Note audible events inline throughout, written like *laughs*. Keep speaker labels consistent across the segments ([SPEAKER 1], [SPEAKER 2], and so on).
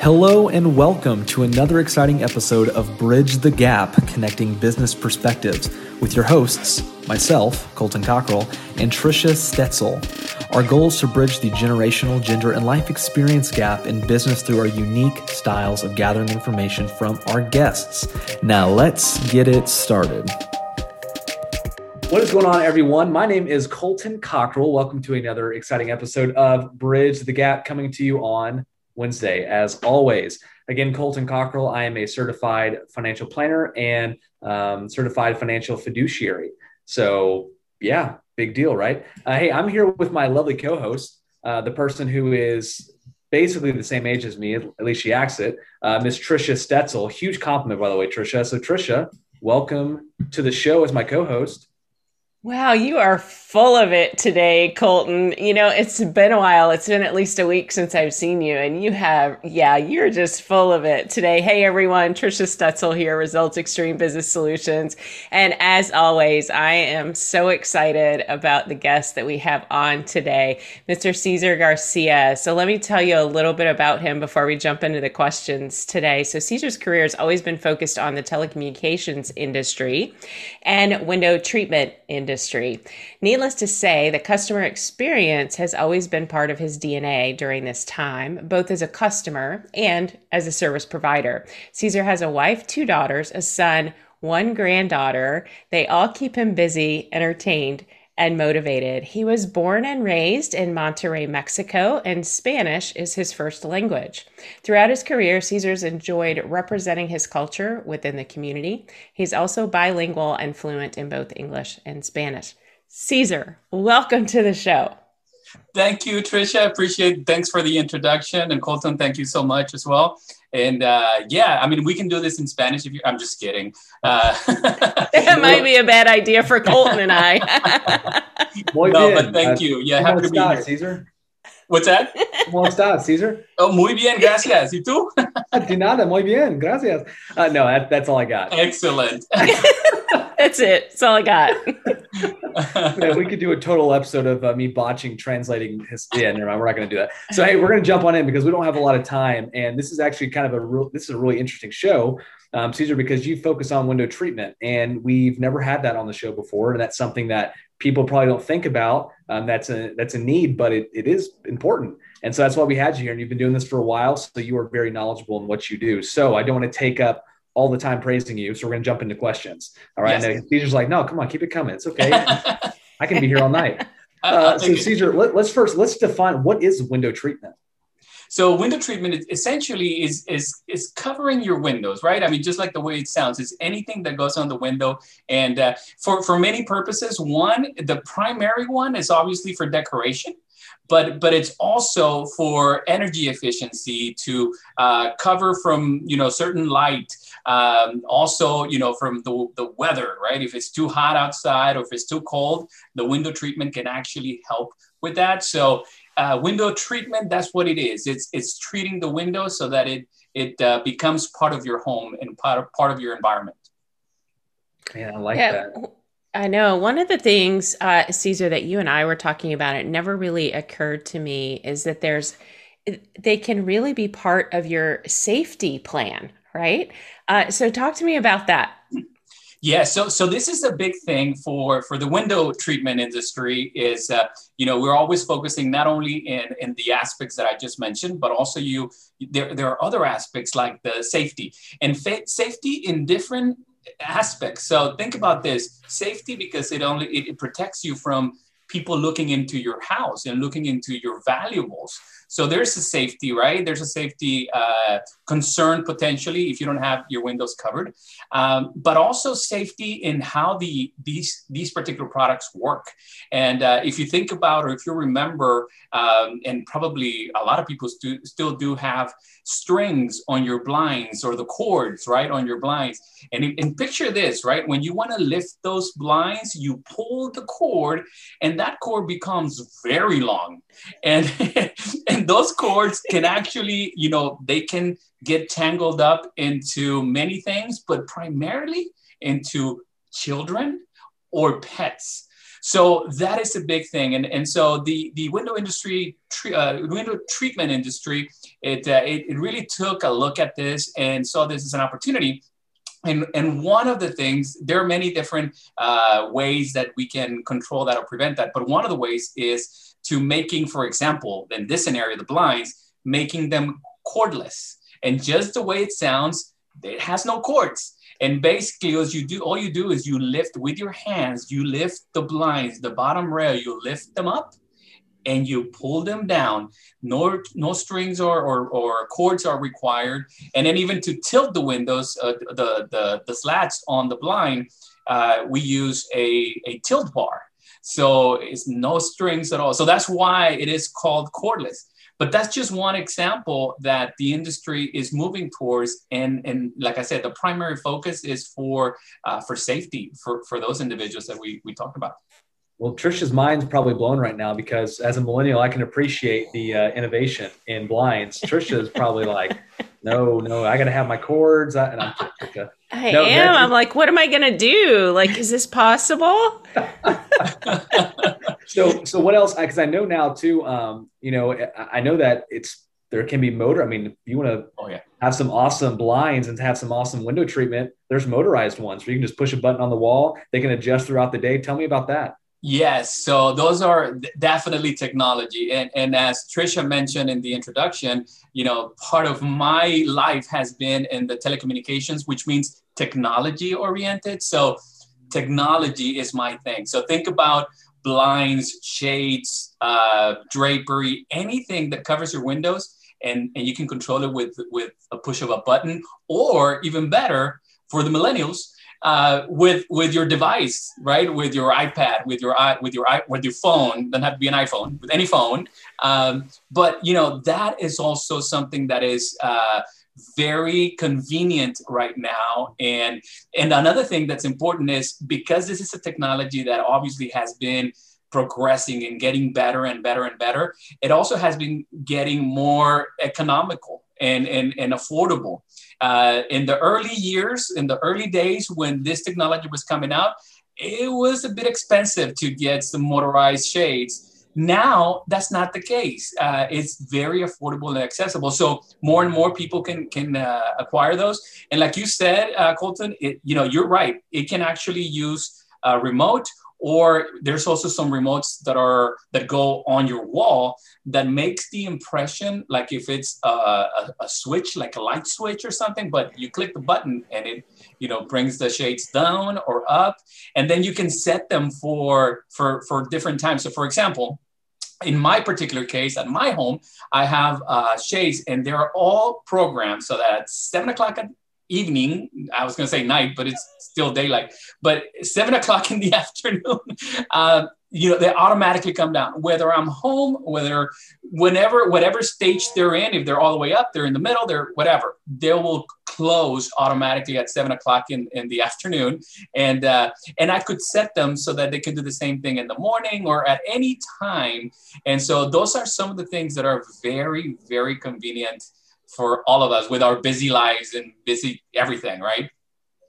[SPEAKER 1] Hello and welcome to another exciting episode of Bridge the Gap Connecting Business Perspectives with your hosts, myself, Colton Cockrell, and Tricia Stetzel. Our goal is to bridge the generational, gender, and life experience gap in business through our unique styles of gathering information from our guests. Now, let's get it started. What is going on, everyone? My name is Colton Cockrell. Welcome to another exciting episode of Bridge the Gap coming to you on Wednesday, as always. Again, Colton Cockrell. I am a certified financial planner and um, certified financial fiduciary. So, yeah, big deal, right? Uh, hey, I'm here with my lovely co host, uh, the person who is basically the same age as me, at least she acts it, uh, Miss Tricia Stetzel. Huge compliment, by the way, Tricia. So, Tricia, welcome to the show as my co host.
[SPEAKER 2] Wow, you are full of it today, Colton. You know, it's been a while. It's been at least a week since I've seen you, and you have, yeah, you're just full of it today. Hey, everyone, Tricia Stetzel here, Results Extreme Business Solutions. And as always, I am so excited about the guest that we have on today, Mr. Cesar Garcia. So let me tell you a little bit about him before we jump into the questions today. So Cesar's career has always been focused on the telecommunications industry and window treatment industry industry. Needless to say, the customer experience has always been part of his DNA during this time, both as a customer and as a service provider. Cesar has a wife, two daughters, a son, one granddaughter. They all keep him busy, entertained, and motivated. He was born and raised in Monterrey, Mexico, and Spanish is his first language. Throughout his career, Cesar's enjoyed representing his culture within the community. He's also bilingual and fluent in both English and Spanish. Cesar, welcome to the show.
[SPEAKER 3] Thank you, Tricia. Appreciate. Thanks for the introduction, and Colton, thank you so much as well. And uh, yeah, I mean, we can do this in Spanish if you. I'm just kidding. Uh, *laughs*
[SPEAKER 2] that might be a bad idea for Colton and I. *laughs*
[SPEAKER 3] no, but thank you. Yeah, happy to be here.
[SPEAKER 1] Cesar.
[SPEAKER 3] What's that?
[SPEAKER 1] ¿Cómo estás, Cesar?
[SPEAKER 3] Oh, muy bien, gracias. ¿Y tú? *laughs*
[SPEAKER 1] De nada, muy bien, gracias. Uh, no, that, that's all I got.
[SPEAKER 3] Excellent.
[SPEAKER 2] That's it. That's all I got. *laughs*
[SPEAKER 1] yeah, we could do a total episode of uh, me botching translating his. Yeah, never mind. We're not going to do that. So hey, we're going to jump on in because we don't have a lot of time, and this is actually kind of a real. This is a really interesting show, um, Cesar, because you focus on window treatment, and we've never had that on the show before, and that's something that people probably don't think about. Um, that's a that's a need, but it, it is important. And so that's why we had you here. And you've been doing this for a while, so you are very knowledgeable in what you do. So I don't want to take up all the time praising you. So we're going to jump into questions. All right. Yes. And Cesar's like, no, come on, keep it coming. It's okay. *laughs* I can be here all night. *laughs* Uh, so Cesar, let, let's first let's define what is window treatment.
[SPEAKER 3] So window treatment essentially is, is, is covering your windows, right? I mean, just like the way it sounds, it's anything that goes on the window. And uh, for, for many purposes, one, the primary one is obviously for decoration but but it's also for energy efficiency to uh, cover from you know certain light um, also you know from the, the weather right? If it's too hot outside or if it's too cold the window treatment can actually help with that. So uh, window treatment that's what it is. It's it's treating the window so that it it uh, becomes part of your home and part of, part of your environment.
[SPEAKER 1] Yeah i like yeah. that.
[SPEAKER 2] I know. One of the things, uh, Cesar, that you and I were talking about, it never really occurred to me is that there's, they can really be part of your safety plan, right? Uh, so talk to me about that.
[SPEAKER 3] Yeah, so so this is a big thing for for the window treatment industry. Is uh, you know we're always focusing not only in in the aspects that I just mentioned, but also you there there are other aspects like the safety and fa- safety in different aspects. So think about this safety because it only it, it protects you from people looking into your house and looking into your valuables. So there's a safety, right? There's a safety uh, concern potentially if you don't have your windows covered, um, but also safety in how the these these particular products work. And uh, if you think about, or if you remember, um, and probably a lot of people stu- still do have strings on your blinds or the cords, right, on your blinds. And, and picture this, right? When you want to lift those blinds, you pull the cord, and that cord becomes very long, and *laughs* and those cords can actually, you know, they can get tangled up into many things, but primarily into children or pets. So that is a big thing. And, and so the, the window industry, uh, window treatment industry, it, uh, it, it really took a look at this and saw this as an opportunity and, and one of the things, there are many different uh, ways that we can control that or prevent that. But one of the ways is to making, for example, in this scenario, the blinds, making them cordless. And just the way it sounds, it has no cords. And basically, as you do, all you do is you lift with your hands, you lift the blinds, the bottom rail, you lift them up and you pull them down. No, no strings or, or, or cords are required. And then even to tilt the windows, uh, the, the, the slats on the blind, uh, we use a, a tilt bar. So it's no strings at all. So that's why it is called cordless. But that's just one example that the industry is moving towards. And, and like I said, the primary focus is for, uh, for safety for, for those individuals that we, we talked about.
[SPEAKER 1] Well, Tricia's mind's probably blown right now because as a millennial, I can appreciate the uh, innovation in blinds. Tricia's probably like, *laughs* no, no, I got to have my cords. And I'm
[SPEAKER 2] Tricia. I no, am. I'm like, what am I going to do? Like, is this possible? *laughs*
[SPEAKER 1] so, so what else? Because I know now too. Um, you know, I know that it's there can be motor. I mean, if you want to oh, yeah. have some awesome blinds and have some awesome window treatment, there's motorized ones where you can just push a button on the wall. They can adjust throughout the day. Tell me about that.
[SPEAKER 3] Yes, so those are definitely technology. And, and as Tricia mentioned in the introduction, you know, part of my life has been in the telecommunications, which means technology oriented. So technology is my thing. So think about blinds, shades, uh, drapery, anything that covers your windows, and, and you can control it with, with a push of a button, or even better, for the millennials, uh, with with your device, right? With your iPad, with your with your with your phone. Doesn't have to be an iPhone. With any phone. Um, but you know that is also something that is. Uh, very convenient right now and and another thing that's important is because this is a technology that obviously has been progressing and getting better and better and better it also has been getting more economical and and, and affordable uh, in the early years, in the early days when this technology was coming out, it was a bit expensive to get some motorized shades. Now that's not the case. Uh, it's very affordable and accessible. So more and more people can can uh, acquire those. And like you said, uh, Colton, it, you know you're right. It can actually use a remote or there's also some remotes that are that go on your wall that makes the impression like if it's a, a, a, switch like a light switch or something but you click the button and it you know brings the shades down or up. And then you can set them for for for different times. So for example in my particular case at my home i have uh, shades and they're all programmed so that at seven o'clock at evening. I was going to say night, but it's still daylight. But seven *laughs* o'clock in the afternoon, *laughs* uh, you know, they automatically come down. Whether I'm home, whether whenever, whatever stage they're in, if they're all the way up, they're in the middle, they're whatever, they will close automatically at seven o'clock in, in the *laughs* afternoon. And uh, and I could set them so that they can do the same thing in the morning or at any time. And so those are some of the things that are very, very convenient for all of us with our busy lives and busy everything, right?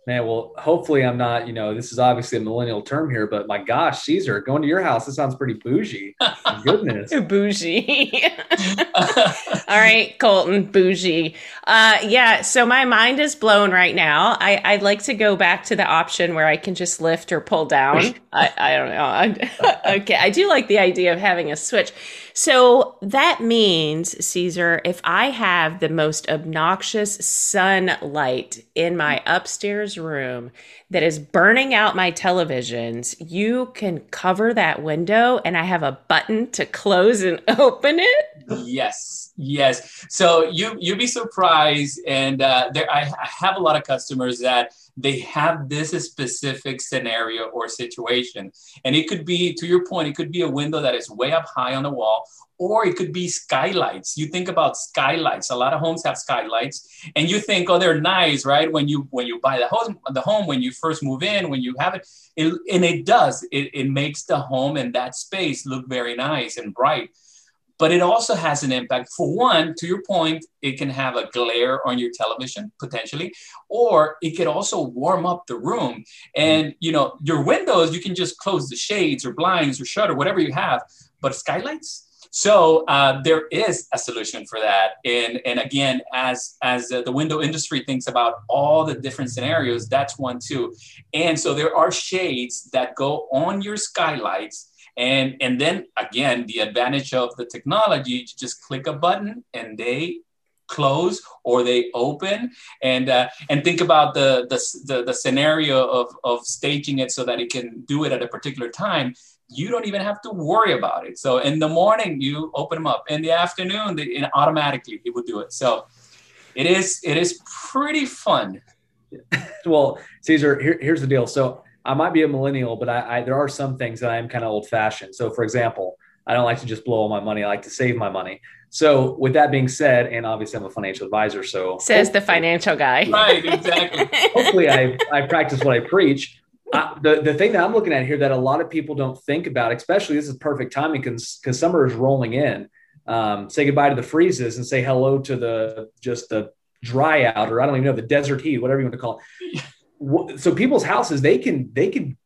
[SPEAKER 1] Man, well, hopefully I'm not, you know, this is obviously a millennial term here, but my gosh, Cesar, going to your house, this sounds pretty bougie. *laughs* Goodness.
[SPEAKER 2] bougie. *laughs* All right, Colton, bougie. Uh, yeah, so my mind is blown right now. I, I'd like to go back to the option where I can just lift or pull down. *laughs* I, I don't know. okay, I do like the idea of having a switch. So that means, Cesar, if I have the most obnoxious sunlight in my upstairs room that is burning out my televisions, you can cover that window and I have a button to close and *laughs* open it?
[SPEAKER 3] Yes, yes. So you you'd be surprised, and uh, there I, I have a lot of customers that they have this specific scenario or situation. And it could be, to your point, it could be a window that is way up high on the wall, or it could be skylights. You think about skylights. A lot of homes have skylights, and you think, oh, they're nice, right? When you when you buy the home, the home when you first move in, when you have it, it and it does. It, it makes the home and that space look very nice and bright. But it also has an impact. For one, to your point, it can have a glare on your television potentially, or it could also warm up the room. And you know, your windows, you can just close the shades or blinds or shutter, whatever you have. But skylights, so uh, there is a solution for that. And, and again, as, as uh, the window industry thinks about all the different scenarios, that's one too. And so there are shades that go on your skylights. And, and then again, the advantage of the technology, you just click a button and they close or they open and uh, and think about the, the the, the scenario of of staging it so that it can do it at a particular time you don't even have to worry about it. So in the morning, you open them up. In the afternoon, they, automatically it will do it. So it is it is pretty fun. *laughs*
[SPEAKER 1] well, Cesar, here, here's the deal. So I might be a millennial, but I, I there are some things that I am kind of old fashioned. So for example, I don't like to just blow all my money. I like to save my money. So with that being said, and obviously I'm a financial advisor, so
[SPEAKER 2] says the financial guy.
[SPEAKER 3] Right, exactly. *laughs*
[SPEAKER 1] hopefully I, I practice what I preach. I, the, the thing that I'm looking at here that a lot of people don't think about, especially this is perfect timing because because summer is rolling in. Um, say goodbye to the freezes and say hello to the just the dry out or I don't even know the desert heat, whatever you want to call it. So people's houses they can they can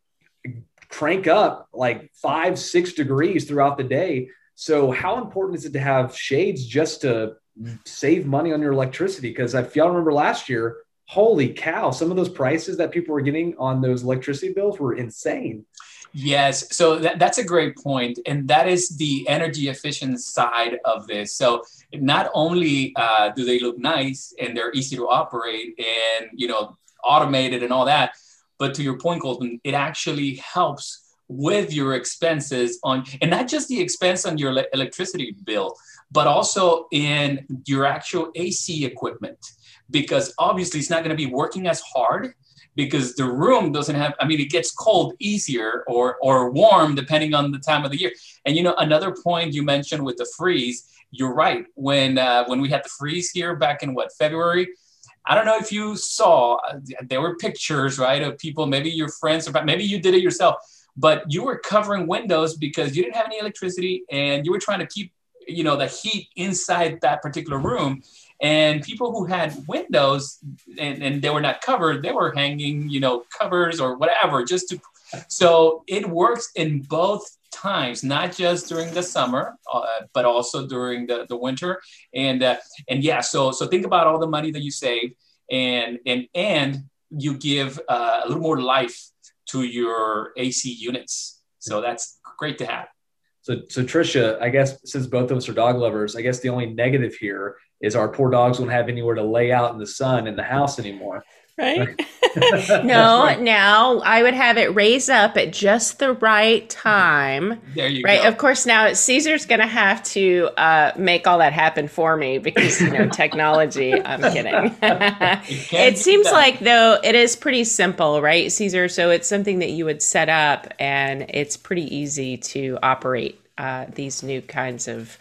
[SPEAKER 1] crank up like five six degrees throughout the day. So how important is it to have shades just to save money on your electricity? Because if y'all remember last year, holy cow, some of those prices that people were getting on those electricity bills were insane.
[SPEAKER 3] Yes, so that, that's a great point, and that is the energy efficient side of this. So not only uh, do they look nice and they're easy to operate and you know automated and all that, but to your point, Colton, it actually helps with your expenses on, and not just the expense on your electricity bill, but also in your actual AC equipment. Because obviously it's not going to be working as hard because the room doesn't have i mean it gets cold easier or or warm depending on the time of the year. And you know another point you mentioned with the freeze you're right. When uh, when we had the freeze here back in what february i don't know if you saw uh, there were pictures right of people maybe your friends or maybe you did it yourself but you were covering windows because you didn't have any electricity and you were trying to keep you know the heat inside that particular room and people who had windows and, and they were not covered, they were hanging, you know, covers or whatever, just to. So it works in both times, not just during the summer, uh, but also during the, the winter. And uh, and yeah, so so think about all the money that you save, and and and you give uh, a little more life to your AC units. So that's great to have.
[SPEAKER 1] So, so Tricia, I guess since both of us are dog lovers, I guess the only negative here is our poor dogs won't have anywhere to lay out in the sun in the house anymore.
[SPEAKER 2] Right. *laughs* *laughs* no, right. now I would have it raise up at just the right time.
[SPEAKER 3] There you
[SPEAKER 2] right?
[SPEAKER 3] go.
[SPEAKER 2] Of course, now Cesar's going to have to uh, make all that happen for me because, you know, technology. *laughs* I'm kidding. it seems that. like, though, it is pretty simple, right, Cesar? So it's something that you would set up and it's pretty easy to operate uh, these new kinds of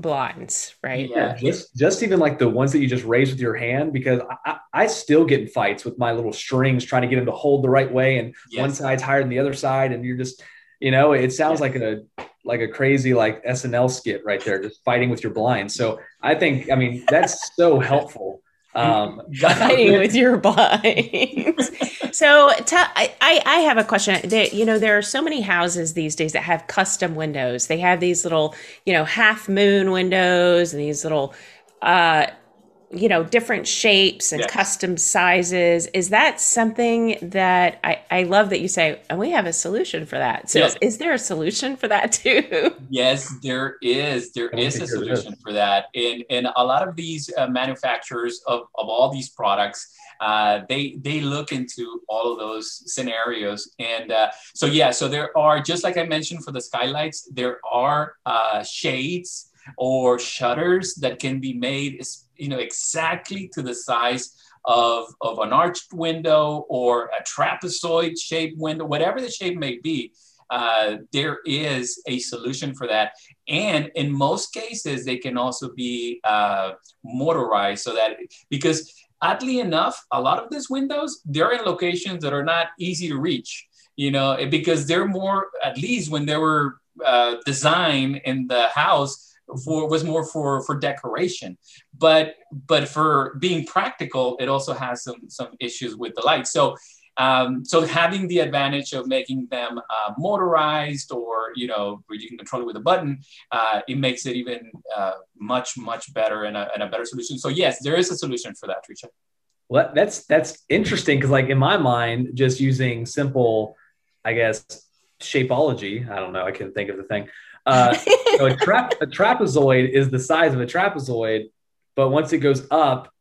[SPEAKER 2] blinds, right?
[SPEAKER 1] Yeah, just just even like the ones that you just raise with your hand, because I, I still get in fights with my little strings trying to get them to hold the right way, and yes. one side's higher than the other side, and you're just, you know, it sounds like a like a crazy like SNL skit right there, just fighting with your blinds. So I think, I mean, that's so helpful. Um,
[SPEAKER 2] fighting with your *laughs* blinds. so I, I have a question. That you know, there are so many houses these days that have custom windows. They have these little, you know, half moon windows and these little, uh, you know, different shapes and yes. custom sizes. Is that something that I, I love that you say, and we have a solution for that. So yes. is there a solution for that *laughs* too?
[SPEAKER 3] Yes, there is. There is a solution for that. And, and a lot of these uh, manufacturers of, of all these products, uh, they they look into all of those scenarios and uh, so yeah so there are just like i mentioned for the skylights there are uh, shades or shutters that can be made you know exactly to the size of, of an arched window or a trapezoid shaped window whatever the shape may be uh, there is a solution for that. And in most cases, they can also be uh, motorized so that because oddly enough, a lot of these windows, they're in locations that are not easy to reach, you know, because they're more, at least when they were uh, designed in the house, for was more for for decoration. But but for being practical it also has some some issues with the light. So um, so having the advantage of making them uh, motorized or you know where you can control it with a button uh, it makes it even uh, much much better and a, and a better solution. So yes there is a solution for that Tricia.
[SPEAKER 1] well that's that's interesting because like in my mind just using simple i guess shapeology i don't know i can think of the thing uh, *laughs* so a, tra- a trapezoid is the size of a trapezoid, but once it goes up,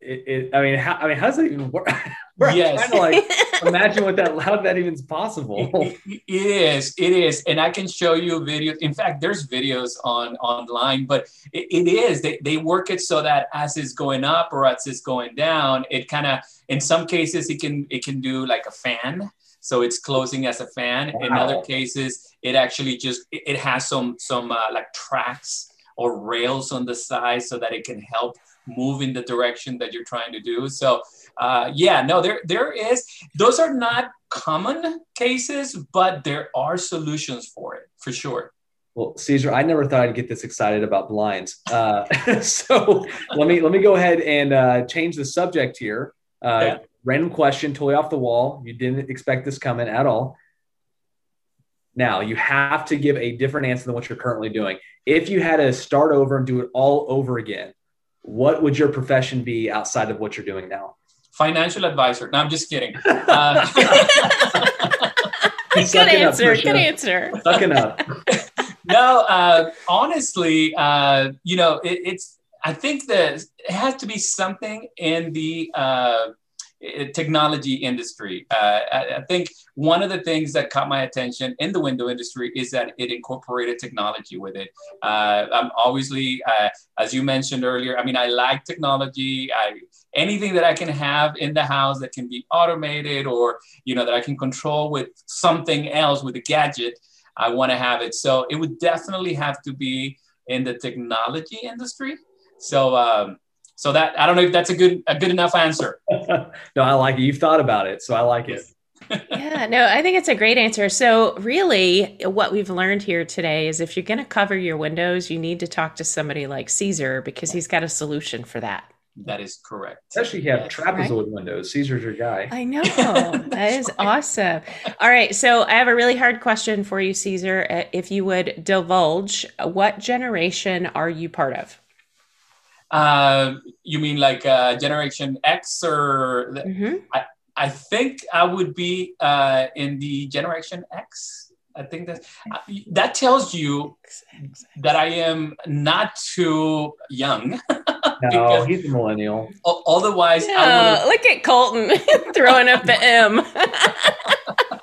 [SPEAKER 1] it, it I mean, how, I mean, how does that even work? *laughs* We're
[SPEAKER 3] yes.
[SPEAKER 1] trying to like *laughs* imagine what that how that even is possible.
[SPEAKER 3] It, it is, it is, and I can show you videos. In fact, there's videos on online, but it, it is. They, they work it so that as it's going up or as it's going down, it kind of. In some cases, it can it can do like a fan, so it's closing as a fan. Wow. In other cases, it actually just it has some some uh, like tracks or rails on the side so that it can help move in the direction that you're trying to do. So uh, yeah, no, there there is. Those are not common cases, but there are solutions for it for sure.
[SPEAKER 1] Well, Cesar, I never thought I'd get this excited about blinds. Uh, *laughs* so let me let me go ahead and uh, change the subject here. Uh, yeah. Random question, totally off the wall. You didn't expect this coming at all. Now you have to give a different answer than what you're currently doing. If you had to start over and do it all over again, what would your profession be outside of what you're doing now?
[SPEAKER 3] Financial advisor. No, I'm just kidding. *laughs* Uh, *laughs*
[SPEAKER 2] good answer. Up, good answer.
[SPEAKER 1] Sucking up.
[SPEAKER 3] no, uh, honestly, uh, you know, it, it's. I think that it has to be something in the uh, uh, technology industry. Uh, I, I, think one of the things that caught my attention in the window industry is that it incorporated technology with it. Uh, I'm obviously, uh, as you mentioned earlier, I mean, I like technology. I, anything that I can have in the house that can be automated or, you know, that I can control with something else with a gadget, I want to have it. So it would definitely have to be in the technology industry. So, um, so that I don't know if that's a good a good enough answer. *laughs*
[SPEAKER 1] no, I like it. You've thought about it, so I like it. *laughs*
[SPEAKER 2] yeah, no, I think it's a great answer. So, really, what we've learned here today is if you're going to cover your windows, you need to talk to somebody like Cesar because he's got a solution for that.
[SPEAKER 3] That is correct.
[SPEAKER 1] Especially if you have yes, trapezoid right? windows. Cesar's your guy.
[SPEAKER 2] I know. that is *laughs* awesome. All right. So I have a really hard question for you, Cesar. Uh, if you would divulge, what generation are you part of?
[SPEAKER 3] Uh, you mean like uh, Generation X or? Mm-hmm. I, I think I would be uh, in the Generation X. I think that uh, that tells you that I am not too young. *laughs*
[SPEAKER 1] no, he's a millennial.
[SPEAKER 3] Otherwise,
[SPEAKER 2] no, look at Colton *laughs* throwing up the M. *laughs*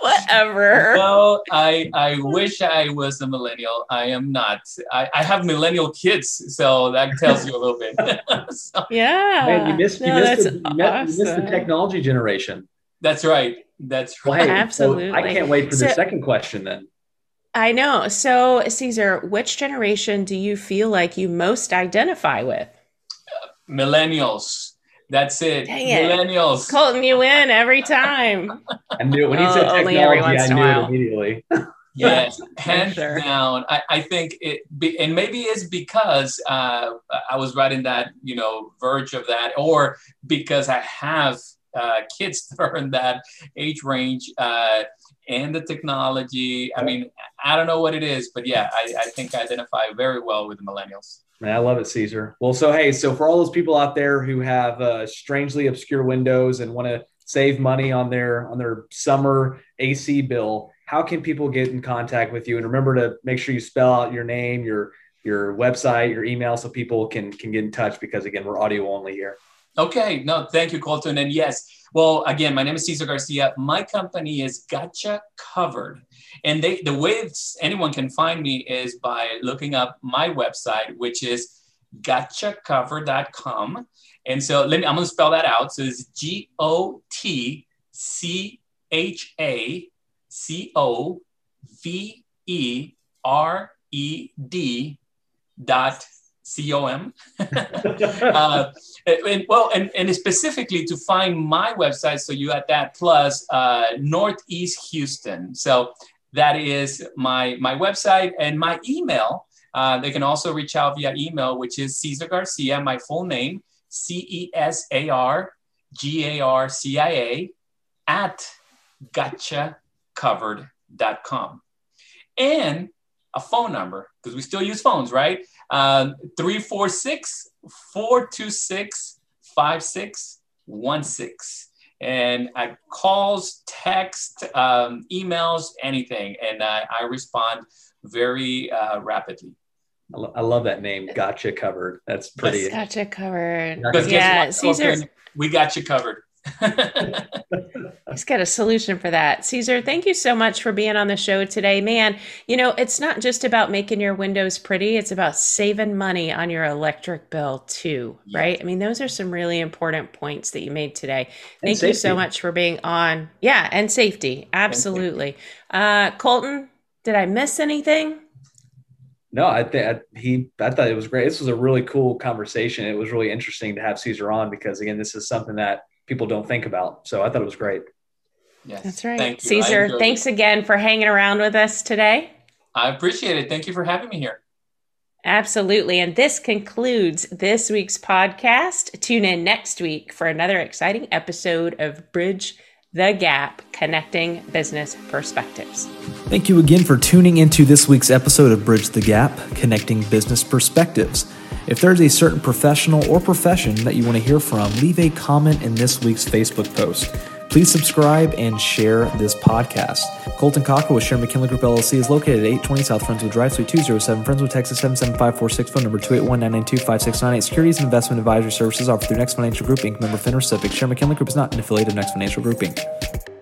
[SPEAKER 2] Whatever.
[SPEAKER 3] Well, I I wish I was a millennial. I am not. I, I have millennial kids, so that tells you a little bit. *laughs*
[SPEAKER 2] so, yeah.
[SPEAKER 1] Man, you missed you, no, missed the, you, awesome. you missed the technology generation.
[SPEAKER 3] That's right. That's right.
[SPEAKER 2] Absolutely.
[SPEAKER 1] So I can't wait for the second question then.
[SPEAKER 2] I know. So, Cesar, which generation do you feel like you most identify with?
[SPEAKER 3] Uh, millennials. That's it. Dang Millennials.
[SPEAKER 2] It. Colton, you win every time. *laughs*
[SPEAKER 1] I knew when he said oh, technology, I knew it immediately. *laughs*
[SPEAKER 3] yes, *laughs* hands sure. down. I, I think it, be, and maybe it's because uh, I was right in that you know verge of that, or because I have uh, kids that are in that age range. Uh, and the technology. I mean, I don't know what it is, but yeah, I, I think I identify very well with the millennials.
[SPEAKER 1] I love it, Cesar. Well, so hey, so for all those people out there who have uh, strangely obscure windows and want to save money on their on their summer AC bill, how can people get in contact with you? And remember to make sure you spell out your name, your your website, your email, so people can can get in touch. Because again, we're audio only here.
[SPEAKER 3] Okay, no, thank you, Colton. And yes, well, again, my name is Cesar Garcia. My company is Gotcha Covered. And they, the way anyone can find me is by looking up my website, which is gotchacover.com. And so let me, I'm going to spell that out. So it's G O T C H A C O V E R E D dot com *laughs* uh, and, well and, and specifically to find my website so you at that plus uh, northeast houston so that is my my website and my email Uh, they can also reach out via email, which is Cesar Garcia, my full name, C E S A R G A R C I A, at gotchacovered.com. And a phone number, because we still use phones, right? Um, 346 426 5616 and I calls, text, um, emails, anything, and I, I respond very uh, rapidly.
[SPEAKER 1] I love that name. Gotcha covered. That's pretty.
[SPEAKER 2] Gotcha covered.
[SPEAKER 3] Yeah, Cesar. We got you covered. *laughs* *laughs*
[SPEAKER 2] He's got a solution for that. Cesar, thank you so much for being on the show today. Man, you know, it's not just about making your windows pretty, it's about saving money on your electric bill too, yes. right? I mean, those are some really important points that you made today. Thank you so much for being on. Yeah, and safety. Absolutely. Uh, Colton, did I miss anything?
[SPEAKER 1] No, I think he. I thought it was great. This was a really cool conversation. It was really interesting to have Cesar on because again, this is something that people don't think about. So I thought it was great.
[SPEAKER 2] Yes. That's right. Cesar. thanks it. again for hanging around with us today.
[SPEAKER 3] I appreciate it. Thank you for having me here.
[SPEAKER 2] Absolutely. And this concludes this week's podcast. Tune in next week for another exciting episode of Bridge the Gap Connecting Business Perspectives.
[SPEAKER 1] Thank you again for tuning into this week's episode of Bridge the Gap Connecting Business Perspectives. If there's a certain professional or profession that you want to hear from, leave a comment in this week's Facebook post. Please subscribe and share this podcast. Colton Cockrell with Sharon McKinley Group LLC is located at 820 South Friendswood Drive, Suite 207, Friendswood, Texas 77546, phone number 281-992-5698. Securities and investment advisory services offered through Next Financial Group Inc. Member FINRA SIPC. Sharon McKinley Group is not an affiliate of Next Financial Group Inc.